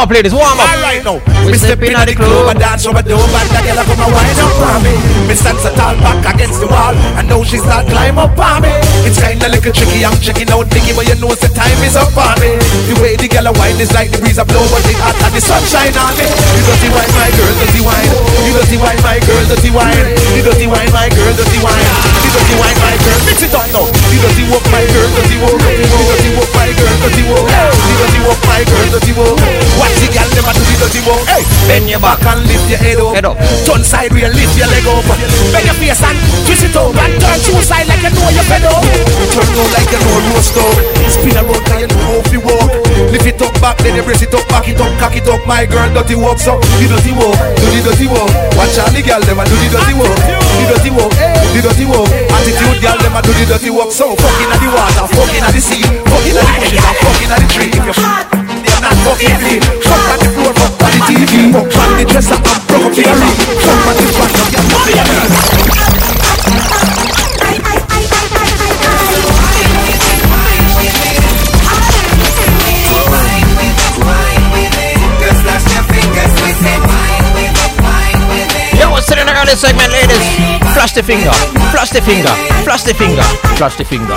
Alright, warm up, ladies, warm up. Alright now, we step in at the club and dance over the and the girl come a wine up on me. Me stand so tall back against the wall, and now she start climb up on me. It's kinda like a tricky, I'm checking out thinking, but you know the time is up on me. The way the girl a wine is like the breeze a blow, but the hot and the sunshine on me. You dirty wine, my girl, dirty wine. You dirty wine, my girl, dirty wine. You dirty wine, my girl, dirty wine. You dirty wine, my girl, mix it up now. You dirty walk, my girl, dirty walk. You dirty walk, my girl, dirty walk. You dirty walk, my girl, dirty walk. The girl never do the dirty walk. Hey, bend your back and lift your head up. Head up. Turn side real, lift your leg up. Bend your face and twist it over and turn two side like you know you're fed up. Turn round like you know roast up. Spin around like you know how to walk. Lift it up back, then you brace it up, back it up, cock it up. My girl, dirty walk so you do the dirty walk, do the dirty walk. Watch all the girl them a do the dirty walk, the dirty walk, eh, the dirty walk. Attitude girl them a do the dirty walk. So fucking at the water, fucking at the sea, fucking at the bushes, and fucking at the tree. If you're they're not fucking me. Fuck on the floor, fuck on the TV, fuck on the dresser, and broke up your ring. Fuck on the front of your body. Yo, what's in the early segment, ladies? Flash the finger, flash the finger, flash the finger, flash the finger.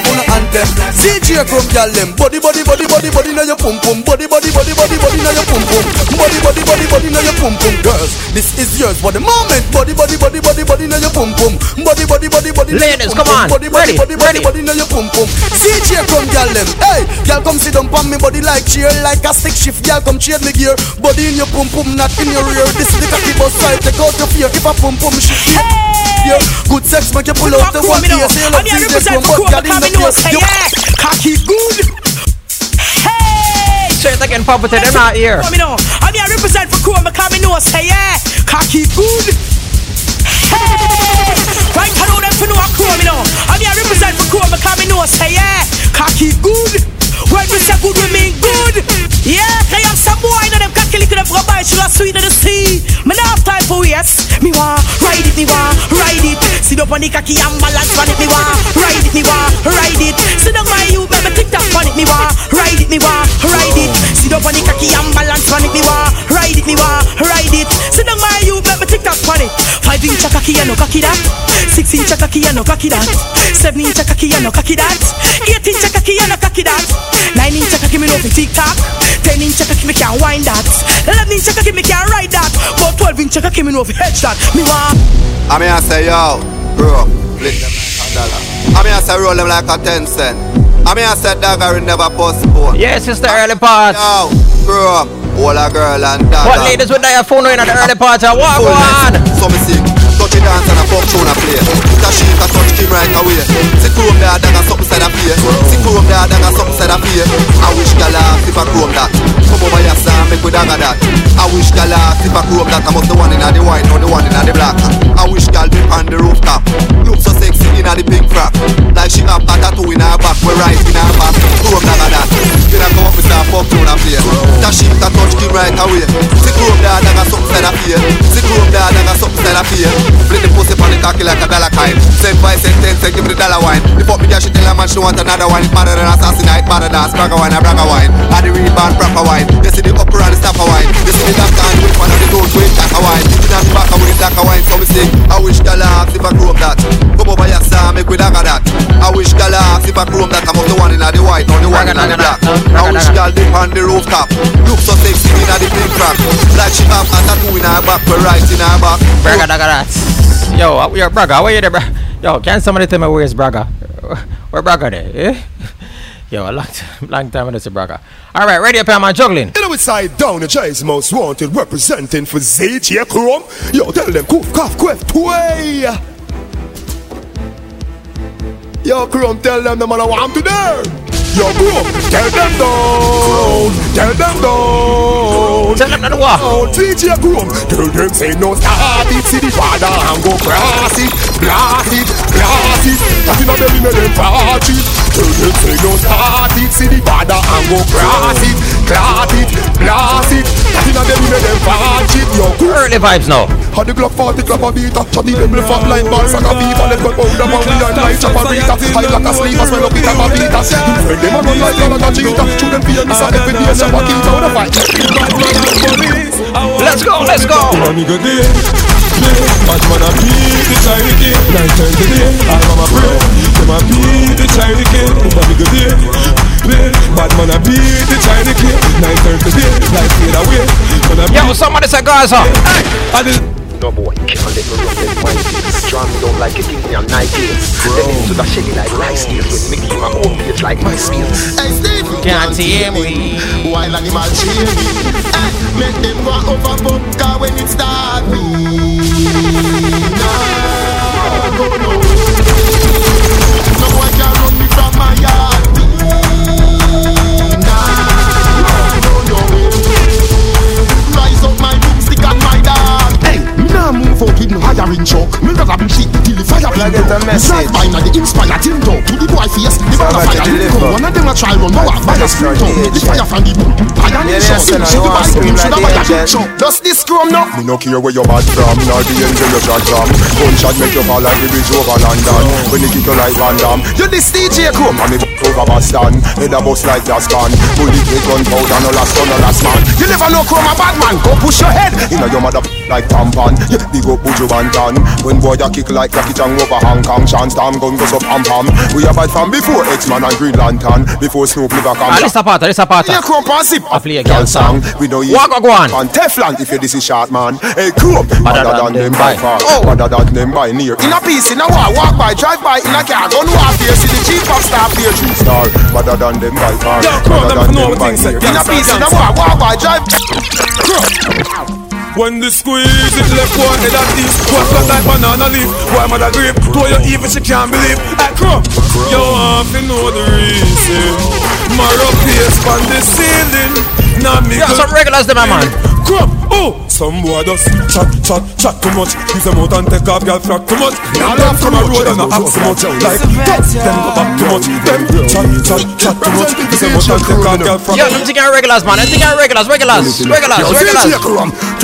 fun anthem. CJ Chrome gyal them, body body body body body na your pum pum, body body body body body na your pum pum, body body body body na your pum pum. Girls, this is yours for the moment. Body body body body body na your pum pum, body body body body. Ladies, come on. Body body body body body na your pum pum. CJ Chrome gyal them, hey, gyal come sit down pon me body like chair, like a stick shift. Gyal come trade me gear, body in your pum pum, not in your rear. This is the cocky bus side, take out your fear. If a pum pum shift, yeah, good sex make you pull out the one Chrome, you know. here. Say you love DJ represent Chrome, for but gyal in because the me know place. say You- yeah, cocky good. Hey, Say it again, Papa, they're not here. Chrome, you know. I'm here represent for Chrome, because me know say yeah, cocky good. Hey, right I know them to know a Chrome, you know. I'm here represent for Chrome, because me know say yeah, cocky good. When we say good, we mean good. Yeah, they have some boy, know them cocky lick them rubber, she was sweet to the sea. Me not have time for yes. Me want ride it, me want ride it. Sit up on the cocky and balance on it, me want ride it, me want ride it. Sit down my you, me tick tock on it, me want ride it, me want ride it. Sit up on the cocky and balance on it, me want ride it, me want ride it. Sit down my you, me tick tock on it. Five inch a cocky and no cocky that. Six inch a cocky and no cocky that. Seven inch a cocky and no cocky that. Eight inch a cocky and no cocky that. Nine Nine inch cocky me know fi tick tock. Ten inch cocky me can't wind that. Eleven inch cocky me can't ride that. But twelve inch cocky me know fi hedge that. Me want. I mean I say yo, bro, flip them like a dollar. I mean I say roll them like a ten cent. I mean I said dagger never postpone. Yes, it's the early part. Yo, bro, all a girl and dagger. What ladies with their phone in at the early part? What go on? So me sing, touch it dance and a fuck tune a play. That shit a touch him right away. See chrome there, dagger something said a play. See chrome there, dagger something said a play. I wish gal ask if I chrome that. Come over here, sir, make we dagger that. I wish gal ask if I chrome that. I must the one in the white, not the one in the black. I wish gal be on the rooftop. Look so sexy in the pink frock. Like dollar wine. The fuck me girl, she tell her man she want another one. It's madder than assassinate, madder than bragger wine, a bragger wine. I the real band proper wine. You see the upper and the stopper wine. You see the doctor and the whip and the nose with jacker wine. You know the back with the blacker wine. So we sing. I wish girl ask if I chrome that. Come over here, sir, make we dagger that. I wish girl ask if I chrome that. I'm of the one in the white, not the one in the black. I wish girl dip on the rooftop. Look so sexy in the pink frock. Like she have a tattoo in her back, we right in her back. Braga dagger that. Yo, uh, yo, Braga, where you there, bra? Yo, can somebody tell me where's Braga? Where Braga there? Eh? Yo, a long, time, long time I don't see Braga. All right, ready up here, man, juggling. You know side down, the Jay's most wanted, representing for ZJ Chrome. Yo, tell them, cough, cough, quiff, tway. Yo, Chrome, tell them the man I want to there. Yo, Chrome, tell them down, tell them down. Tell them to what? Oh, DJ Chrome, tell them say no start it, see the father and go cross it, blast it, blast it. That in a belly make them it. Tell them say no start it, see the father and go cross it, clot it, blast it. That in a make them watch it. Yo, Early vibes now. Had the Glock 40 clap a beat Shot the devil fat line ball Sack a beat Let go pound a pound And light chop a beat High like a sleep As well up it a beat When them a run like a like a cheetah Shoot them fear me So every day Shop a keep out a fight? Let's go, let's go. nigga there. Bad man a beat the Chinese kid Nine times a day I am a pray. Them a beat the Chinese kid Bad nigga there Play. Bad man a beat the Chinese kid. Nine times a day Life fade away. Man a Yo, beat somebody say Gaza. Hey, I did No boy, can't let me run them wine things Strong down like a thing on Nike's Then into the shelly like rice deals When me give my own page like my skills Hey Steve, Can't see me. wild animal chain Hey, make them go over bump Cause when it start me. Nah, no, no No. One can run me from my yard nah move out with no hiring truck Me rather be shit till the fire I a message? Drive by now the inspire till talk To the boy face, the ball of fire. Come one of them a try run. Now by a screen The fire from the boom Iron Yeah, in shot listen, Should you the want boy scream boom Should buy a big angel. Does this chrome now? Me no care where you bad from. Nor the angel you shot from Gunshot make you fall like the bridge over London. When they kick you like Van Damme You this DJ Chrome And me over Boston Head a bust like Gascon Bullet with gunpowder No last gun no last man. You never know Chrome a bad man. Go push your head. Inna your mother like tampon You big up Buju Banton When boy ya kick like Jackie Chan over Hong Kong. Chance damn gun goes up pam pam. We a bad from before X-Man and Green Lantern. Before Snoop liver come Ah, this a part, this a part. Yeah, Chrome pass it. I play a Girl song. We know you Walk go on. on Teflon if you this is short man. Hey Chrome. Better than them by far. Oh. Better than them by near. In a piece, in a war, walk by, drive by, in a car, gun warfare, see the chief of staff here. Three star Better than them by far. Yo, Chrome, Better them than know them what by things near say. In a piece, in a war, walk by, drive. When the squeeze it left one head and east One flat like banana leaf. Why mother grape Throw you even she can't believe. I crumb You want to know the reason. Marrow paste on the ceiling. Now me Yeah, some regulars them, man. Crumb Oh Some boy just chat chat chat too much. Use them out and take off girl flock too much. Now them come a road and a act so much. Like touch them go back too much. Them chat chat chat too much. Use them out and take off girl flock Yo, them thinking regulars, man. Them thinking regulars, regulars, regulars, regulars.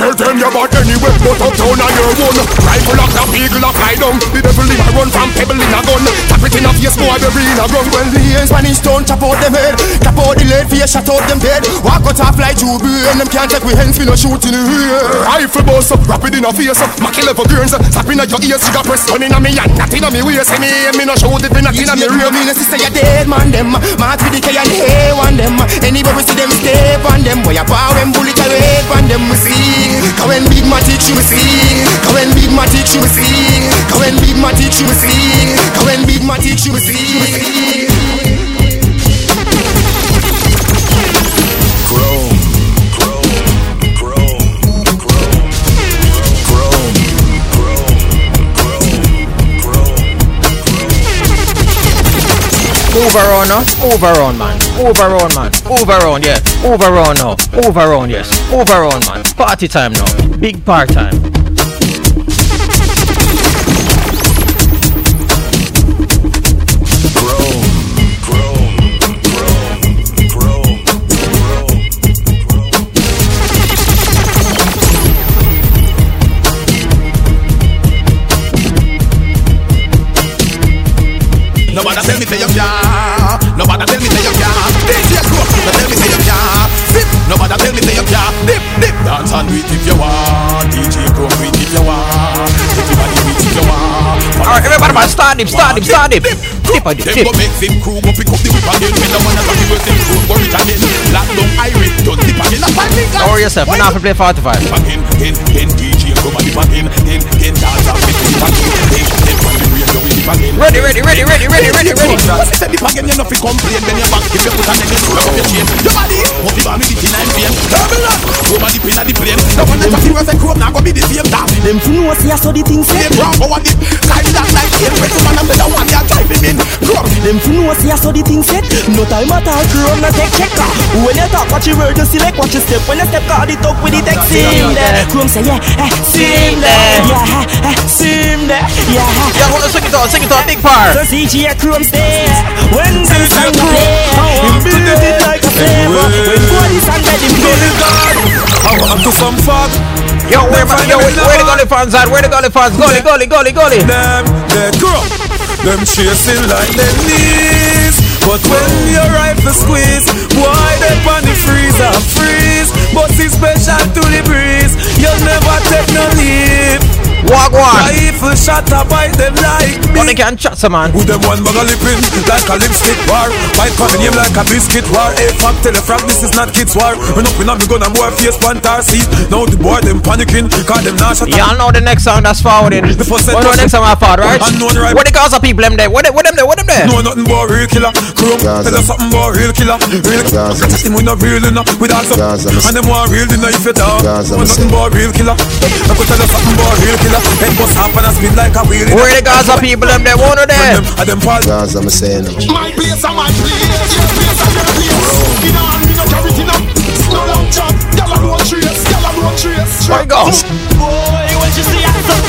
Tell them you're bad anyway, but uptown on your own. Rifle up the eagle a fly down. The devil in a run from pebble in a gun. Tap it in a face, boy, bury in a gun. Well, the when his stone chop out them head Chop out the lead face, shot out them dead Walk out off like two brain Them can't take we hands, we no shoot in the rear Rifle boss up, rapid in a face up. Macky level girls, slapping at your ears. She got press gun in a me and not in a me waist. Me, me no shoot if in a me rear. mean is say you're dead man them Mad with the K and A on them we see them step on them Boy a power when bullet a rape on them we see Cause when big matic she we see. Cause when big matic she we see. Cause when big matic she we see. Cause when big matic she we see Now. Move around, man. Move around, man. Move around, yeah. Now. Move around, yes. Move around, man. Party time now. Big party time. Nobody tell me. Dance and do it if you want. DJ do it if you want. Everybody do it if you want. Alright, everybody, man, start him, start him, start him. Dip, dip, Them dip. go make them crew go pick up the whip again. When the man a rocky work them crew go rich again. Lock down don't dip again. That's why me Don't yourself, we're not play 45. again, again, again, DJ come and dip again, again, again, dance and make it dip again, again, again, on the radio we dip again. Ready, ready, ready, ready, ready, ready, ready. When you say dip again, you know fi complain. Then you back if you put a name, you up your chain. Your body, must be me fifty nine pain. Turbulent, come and dip inna the plane. The one that you say chrome, now go be the same time. Them fu know see I saw the things Them wrong for what dip, kind that like eight. Press man and the one you drive him in. Chrome. Them fu know see I saw the things set No time at all chrome no take checker When you talk watch your word you select watch your step When you step call it up with the text in there Chrome say yeah, eh, seem there Yeah, eh, eh, seem there Yeah, eh. Yeah, hold on, sing it out, sing it out, big part. So CG a chrome stay When them song a play Him build it like a flavor When police and bed him play I want to some fuck. Yo, where, man, yo, where, where the gully fans at? Where the gully fans? Gully, gully, gully, gully. Them, they grow. Them chasing like them knees. But when your rifle squeeze, boy, they on the freezer freeze. But it's special to the breeze. You'll never take no leave. Walk one. Rifle shot up by them like But me. they can't chat some man. Who them one bag of lippin like a lipstick war Fight for me name like a biscuit war Hey fuck tell a frag this is not kids war Run up in a me gun and boy face pantar seat Now the boy them panicking Cause them not shut Y'all know the next song that's forwarding. The first set What know was- the next song I forward, right? Unknown right What the Gaza people them there? What them, what them there? What them there? No nothing but real killer Chrome Gaza. Tell us something about real killer Real Gaza. Him we not real enough With all some Gaza. And them want real dinner if you talk Gaza, No nothing say. but real killer I could tell us something about real killer Head bust half and I spin like a wheel Where the Gaza people them there? One of them. And them fall Gaza, I'm saying. My place and my place Your place and your place In a hand me no carry it in No long chat Gyal a road trace Gyal a road trace Where it goes? Boy when you see a son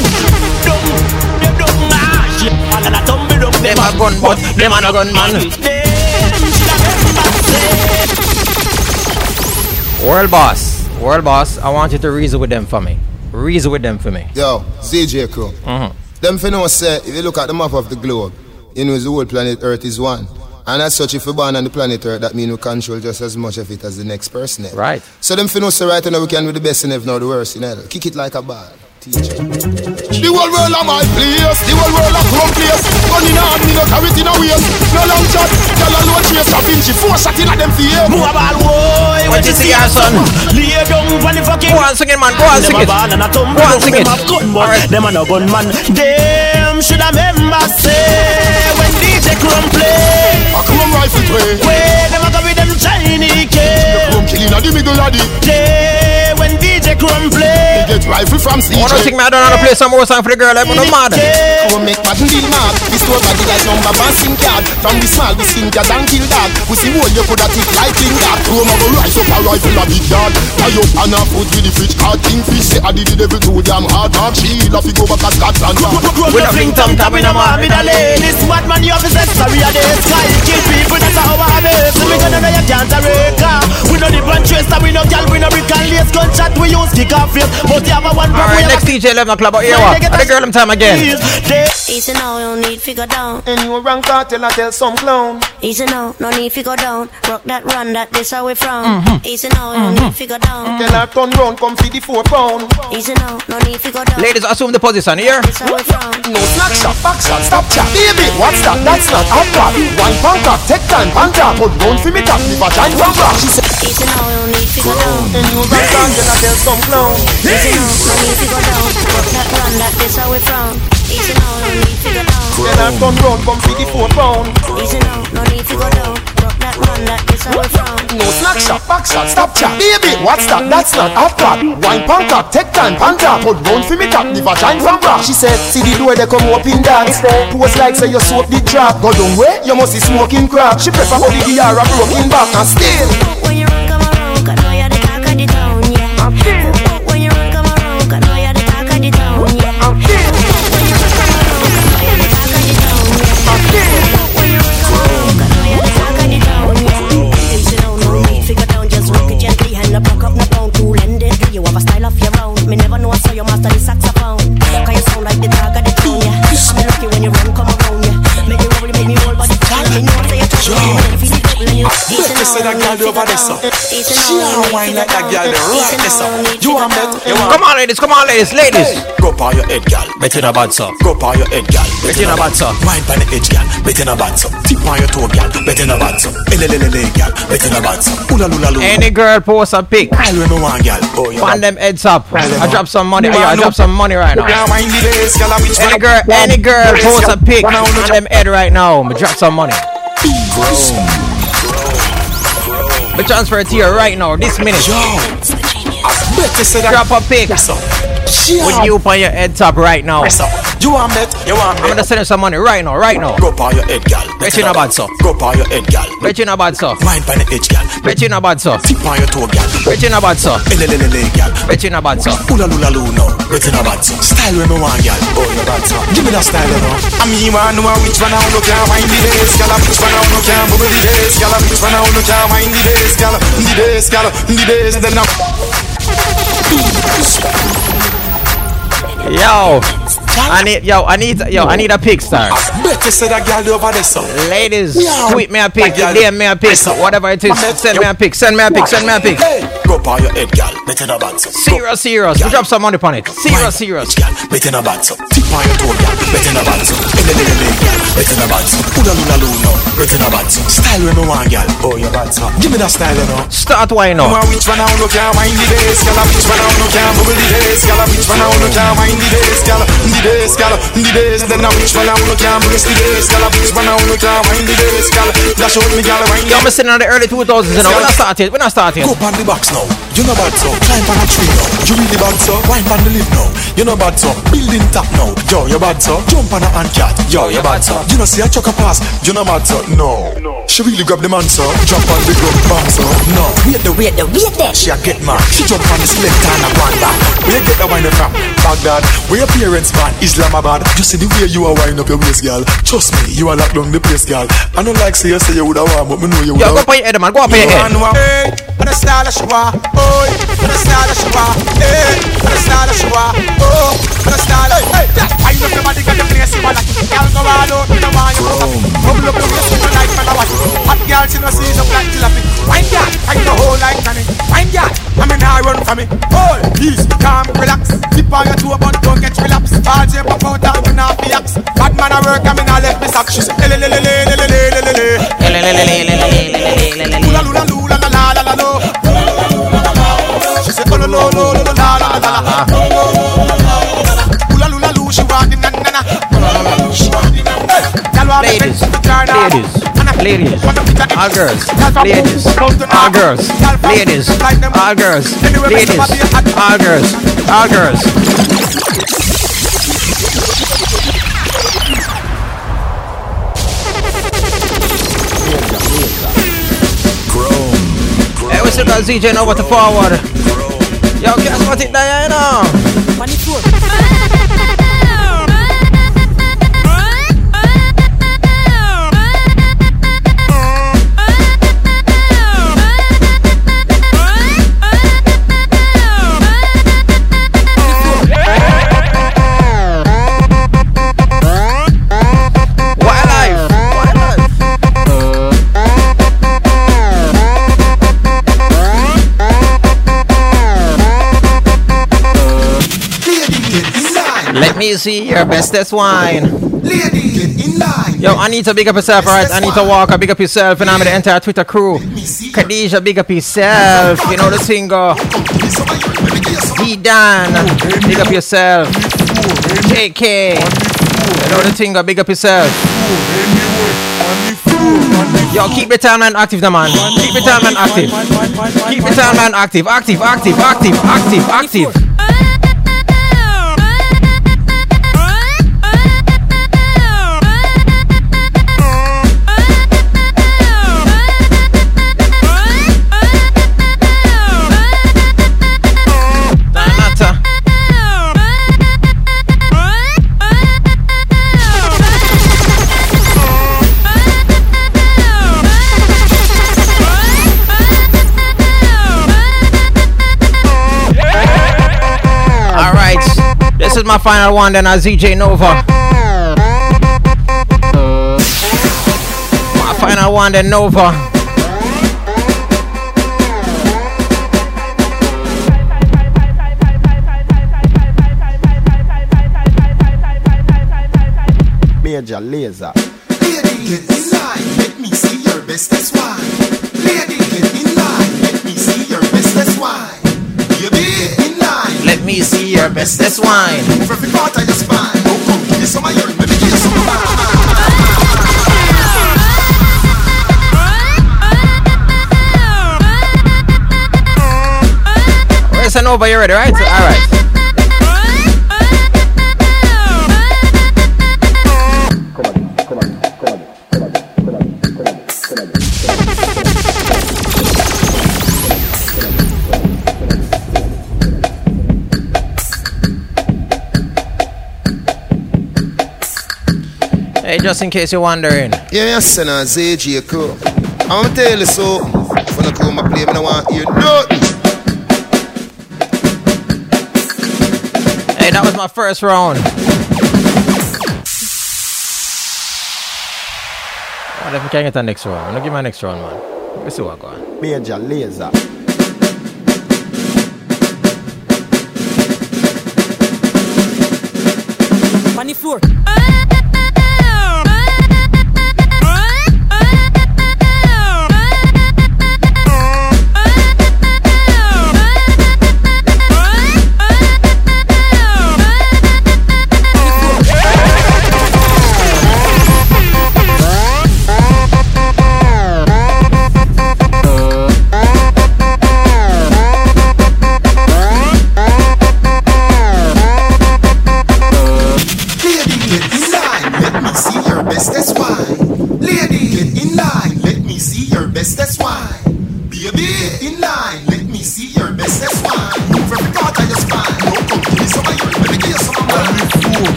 Dumb, them dumb Shit, all of that tumble dumb Them a gun, but them a no gun man. Them should have never said World boss, world boss. I want you to reason with them for me. Reason with them for me. Yo, CJ Crew. Mhm. Them for know say, if you look at the map of the globe, you know the whole planet Earth is one. And as such, if you're born on the planet Earth, that means we control just as much of it as the next person. Right. So them for know say right now we can do the best and if not the worst, you know. Kick it like a ball. Teacher. The whole world a my place The whole world a chrome place Gun in hand me no carry it in a waist No long chat Gyal a road trace A Vinci Four shot in a them face Move a ball, boy. What you see, your son? Lay down on the fucking. Go on, sing it, man. Go on, Them sing it. ball and a tumble. Go on, sing it. a gun, but Alright. them a no gunman. Them shoulda remember say when DJ Chrome play. A chrome rifle tray Where them a go with them shiny The kill. chrome killing a the middle of the Day when DJ play. They get Get rifle from CJ. Wanna think me I don't wanna play some more song for the girl, I'm no mad. Go make Madden deal mad. We store body guys number one SIM card. From the small we sing cat and kill dog. We see what you coulda take like king dog. Chrome a go rise up a rifle a big dog. Tie up and a foot with the fish hard kingfish. Say I did the devil too damn hard. Hard shield off he go back a Scotland. We don't fling tongue tam in a man with a ladies Bad man you have to set sorry a day Sky kill people that's how I have it So we gonna know you can't break ah. We know the brand trace that we know gal We know brick and lace gunshot we use kick off face But you have a one Alright, next DJ 11 o'clock, but here what? The girl them time again. Easy now, you don't need figure down. And you rank Kartel, I tell some clown. Easy now, no need figure down. Rock that run, that this how we from. Mhm. Easy now, you don't need figure down. Tell her turn round, come feed the four pound. Easy now, no need figure down. Ladies, assume the position here. This how. No snack shot, back shot, stop chat. Baby, what's that? That's not hot pot. One pound cock, take time, pan top. Put round for me top, leave a giant from rock. She said, Easy now, you don't need figure down. and you rank Kartel, I tell some clown. Easy now, no need figure down. Rock that run, that this how we from. Easy now, you don't need figure down. Tell her turn round, come feed the four pound. Easy now, no need figure down. Rock that run, that this how we from. No snack shot, back shot, stop chat. Baby, what's that? That's not hot pot. Wine pan cock, take time, pan top. Put round for me top, leave a giant from rock. She said, see the door they come open dance. Pose like say your soap did drop. Go down where you must be smoking crack. She prefer how the DR a broken back and still. Easy Better that girl over there, so. She a wine like that girl, the right there, so. You want bet? You want Come on, ladies, come on, ladies, ladies. Go pa your head, girl. Bet in a bad so. Go pa your head, girl. Bet in a bad so. Wine pan the edge, girl. Bet in a bad so. Tip on your toe, girl. Bet in a bad so. Elelelele, girl. Bet in a bad so. Ula lula lula. Any girl post a pic. I will know one, girl. Oh, you Pan them heads up. I drop some money. You Yeah, I drop some money right now. Yeah, wine the days, girl. Which Any girl, any girl One post a pic One on on the them head right now. Me drop some money. Me transfer it to you right now, this minute. Better say that. Drop a pic with you on your head top right now. Press up. You want bet? You want I'm gonna send you some money right now, right now. Go pa your head, girl. Bet you no bad so. Go pa your head, girl. Bet you no bad so. Wine pan the edge, girl. Bet you no bad so. Tip on your toe, girl. Bet you no bad so. Elelelele, girl. Bet you no bad so. Ula lula lula. Bet in a bad so. Style when me want, girl. Oh, you bad so. Give me that style, you know. I mean, want know which one I look can wine the days, girl. Which one I look can bubble the days, girl. Which one I look can wine the days, girl. The days, girl. The days, then I. Yo, I need yo, I need yo, I need a pic star. Better say that girl over there, so. Ladies, tweet me a pic. DM me a pic, whatever it is. Send me a pic, send me a pic, send me a pic. Rub on your head, girl. Better not bounce up. Serious, serious. We drop some money on it. Serious, serious. Girl, better not bounce up. Tip on your toe, girl. Better a bounce up. Ele, ele, ele, girl. Better not bounce up. Una, luna, luna. Better not bounce up. Style when me want, girl. Oh, you bounce up. Give me that style, you know. Start why now. Now which one I want to can Mind the days, girl. Which one I want to can bubble the days, girl. Which one I want to can Mind the days, girl. The days, girl. The days. Then now which one I want to can brace the days, girl. Which one I want to can Mind the days, girl. That's out me, girl. Wind. Y'all missing on the early 2000s, you know. When I started, when I started. Go on the box now. You know bad so. Climb on a tree now. You really bad so. Wine on the leaf now. You know bad so. Building top now. Yo, you bad so. Jump on a hand cat. Yo, you bad so. You know see a chuck a pass. You know bad so. No. She really grab the man so. Jump on the ground bam so. No. Wait the wait the wait there. She a get mad. She jump on the slip and a one back. Where you get the wine from? Baghdad. Where your parents born? Islamabad. Just see the way you are wind up your waist, girl. Trust me, you are locked down the place, girl. I don't like say you say you woulda warm, but me know you woulda. go put your head, man. Go up on your head. Hey, what a style she want, oh, what a style she want, hey, what a style she want, oh, a style, hey, I know somebody got the place, man, like, girl go all out, you know why you come up your waist, you like, watch, hot girl, she no see no black it, wine girl, I know whole like Johnny, wine girl, I mean, I run from me, hold, peace, calm, relax, tip on your toe, but don't get relapse, all J pop out, you not be axe, bad man, I work, I mean, I left me sack, she say, le le le le le le le le le le, lula lula lula la la la la lo. She say lo lo lo lo la la. La la. Lula lula she want the na na na. Ladies, ladies, ladies, all girls, ladies, all girls, ladies, all girls, ladies, all girls, All girls. Hey, we still got ZJ over to forward. Yo, guess what it there, you know? Wildlife. See your bestest wine. Lady, get in line. Yo, Anita, big up yourself, alright? Anita Walker, big up yourself, and I'm the entire Twitter crew. Khadija, big up yourself. You know the go. D Dan, big up yourself. JK, you know the go. Big up yourself. Yo, keep the timeline active, the man. Keep the timeline active. Keep the timeline active. Active, active, active, active, active. Is my final one then as ZJ Nova. My final one then Nova. Major Lazer. Lady, get in line. Let me see your bestest wine. Lady, get in line. Let me see your bestest wine. Baby, get in line. Let me see your bestest wine. Move every part the Nova? You ready, right? Alright. Hey, just in case you're wondering. Yeah, yes, and ZJ crew. I'm gonna tell you so. When the crew my play, me no want hear nothing. Hey, that was my first round. What if we can get the next round? I'm gonna give my next round, man. Let's see what go on. Major Lazer.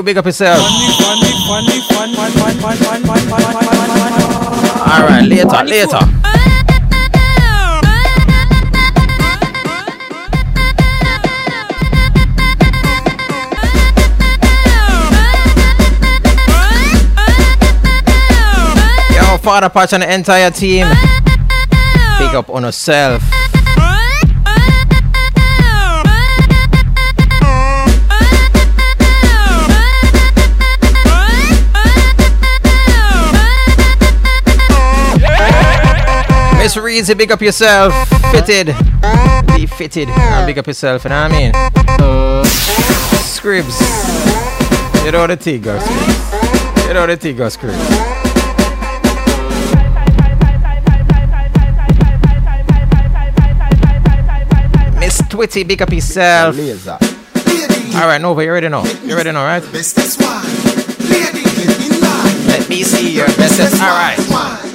Dew, big up yourself. Alright, later, later. Yo, Father Patch and the entire team. Big up on yourself. Miss Reezy, big up yourself. Fitted. Be fitted. And big up yourself, you know what I mean? Uh, Scribs. You know the T go Scribs. You know the T go Scribs. Miss Twitty, big up yourself. Alright, Nova, you ready now? You ready now, right? Let me see your business. Alright.